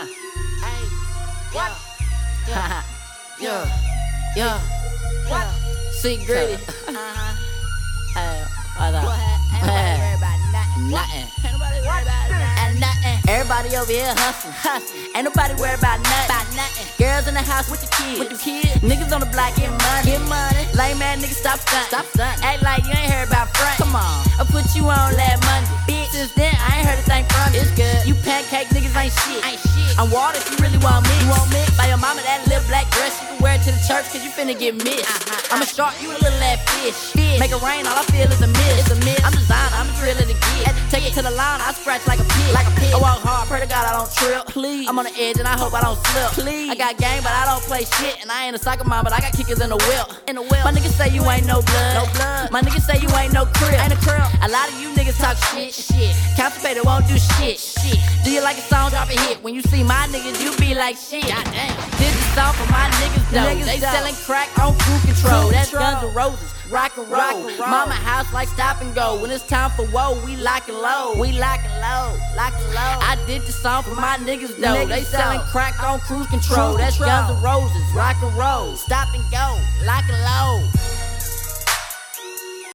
Uh, hey, what? Yeah, yeah, yeah. What? C Greedy. Uh-huh. Hey, what up? Ain't nobody worried about nothing. Nothing. Ain't nobody worried about nothing. nothing. Everybody over here hustling, hustling. Ain't nobody worried about nothing. About nothing. Girls in the house with the kids. With the kids. Niggas on the block getting money. Get money. Lame man niggas stop stunting. Stop stunting. Act like you ain't heard about front. Come on. I put you on last pancake niggas ain't shit. Ain't shit. I'm water if you really want me. You want me? Buy your mama that little black dress. You can wear it to the church cause you finna get missed. Uh-huh. I'm a shark, you a little ass fish. fish. Make it rain, all I feel is a miss. It's a miss. I'm designer, I'm a driller to get. Take it to the line, I scratch like a pig. Like a pig. Hard, pray to God I don't trip. Please. I'm on the edge and I hope I don't slip. Please. I got game, but I don't play shit. And I ain't a soccer mom, but I got kickers in the whip. In the whip. My niggas say you ain't no blood. No blood. My niggas say you ain't no crib. Ain't a crib. A lot of you niggas talk shit. Shit. Constipated won't do shit. Shit. Do you like a song? Drop a hit. When you see my niggas, you be like shit. Goddamn. This is song for my niggas though. Niggas they though. selling crack on. Cruise That's. Guns N' Roses. Rock and, roll. and. Mama house like stop and go. When it's time for woe, we lock and low. We lock and low, lock and low. I did the song for my niggas though. Niggas they selling crack on cruise control. Cruise That's control. Guns N' Roses. Rock and roll. Stop and go, lock and low.